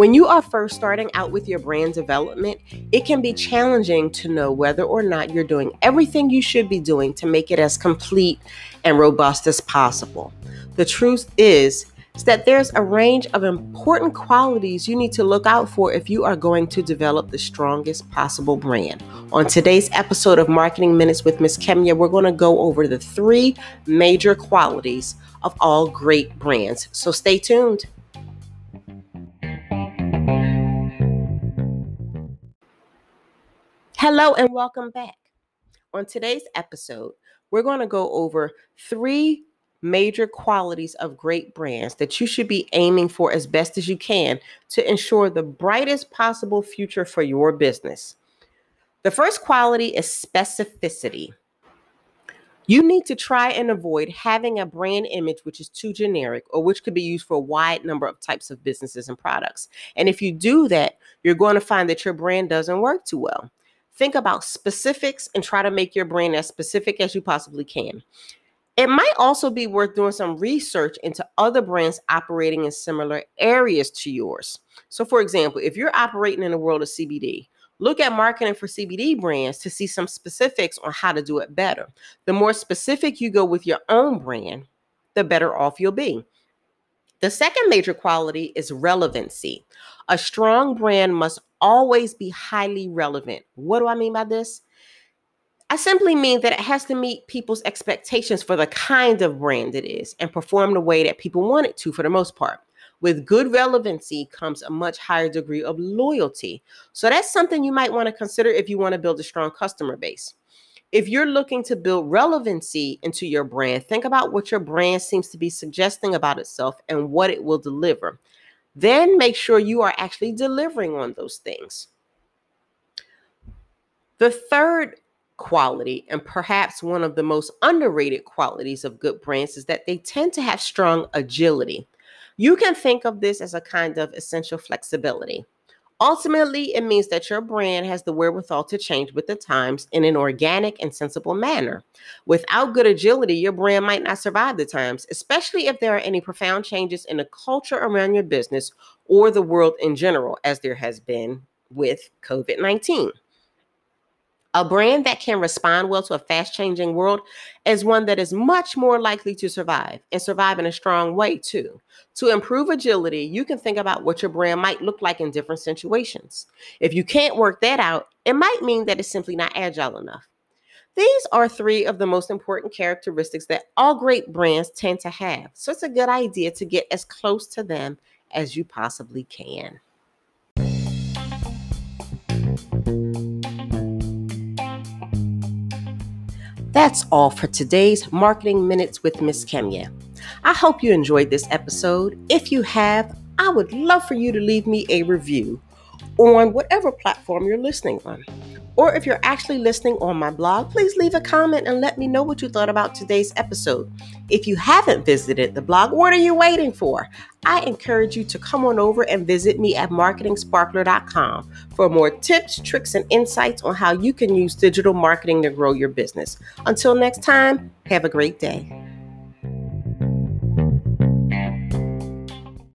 When you are first starting out with your brand development, it can be challenging to know whether or not you're doing everything you should be doing to make it as complete and robust as possible. The truth is, is that there's a range of important qualities you need to look out for if you are going to develop the strongest possible brand. On today's episode of Marketing Minutes with Miss Kemya, we're going to go over the three major qualities of all great brands. So stay tuned. Hello and welcome back. On today's episode, we're going to go over three major qualities of great brands that you should be aiming for as best as you can to ensure the brightest possible future for your business. The first quality is specificity. You need to try and avoid having a brand image which is too generic or which could be used for a wide number of types of businesses and products. And if you do that, you're going to find that your brand doesn't work too well. Think about specifics and try to make your brand as specific as you possibly can. It might also be worth doing some research into other brands operating in similar areas to yours. So, for example, if you're operating in the world of CBD, look at marketing for CBD brands to see some specifics on how to do it better. The more specific you go with your own brand, the better off you'll be. The second major quality is relevancy. A strong brand must always be highly relevant. What do I mean by this? I simply mean that it has to meet people's expectations for the kind of brand it is and perform the way that people want it to for the most part. With good relevancy comes a much higher degree of loyalty. So that's something you might want to consider if you want to build a strong customer base. If you're looking to build relevancy into your brand, think about what your brand seems to be suggesting about itself and what it will deliver. Then make sure you are actually delivering on those things. The third quality, and perhaps one of the most underrated qualities of good brands, is that they tend to have strong agility. You can think of this as a kind of essential flexibility. Ultimately, it means that your brand has the wherewithal to change with the times in an organic and sensible manner. Without good agility, your brand might not survive the times, especially if there are any profound changes in the culture around your business or the world in general, as there has been with COVID 19. A brand that can respond well to a fast changing world is one that is much more likely to survive and survive in a strong way, too. To improve agility, you can think about what your brand might look like in different situations. If you can't work that out, it might mean that it's simply not agile enough. These are three of the most important characteristics that all great brands tend to have. So it's a good idea to get as close to them as you possibly can. That's all for today's Marketing Minutes with Miss Kemya. I hope you enjoyed this episode. If you have, I would love for you to leave me a review on whatever platform you're listening on. Or if you're actually listening on my blog, please leave a comment and let me know what you thought about today's episode. If you haven't visited the blog, what are you waiting for? I encourage you to come on over and visit me at marketingsparkler.com for more tips, tricks, and insights on how you can use digital marketing to grow your business. Until next time, have a great day.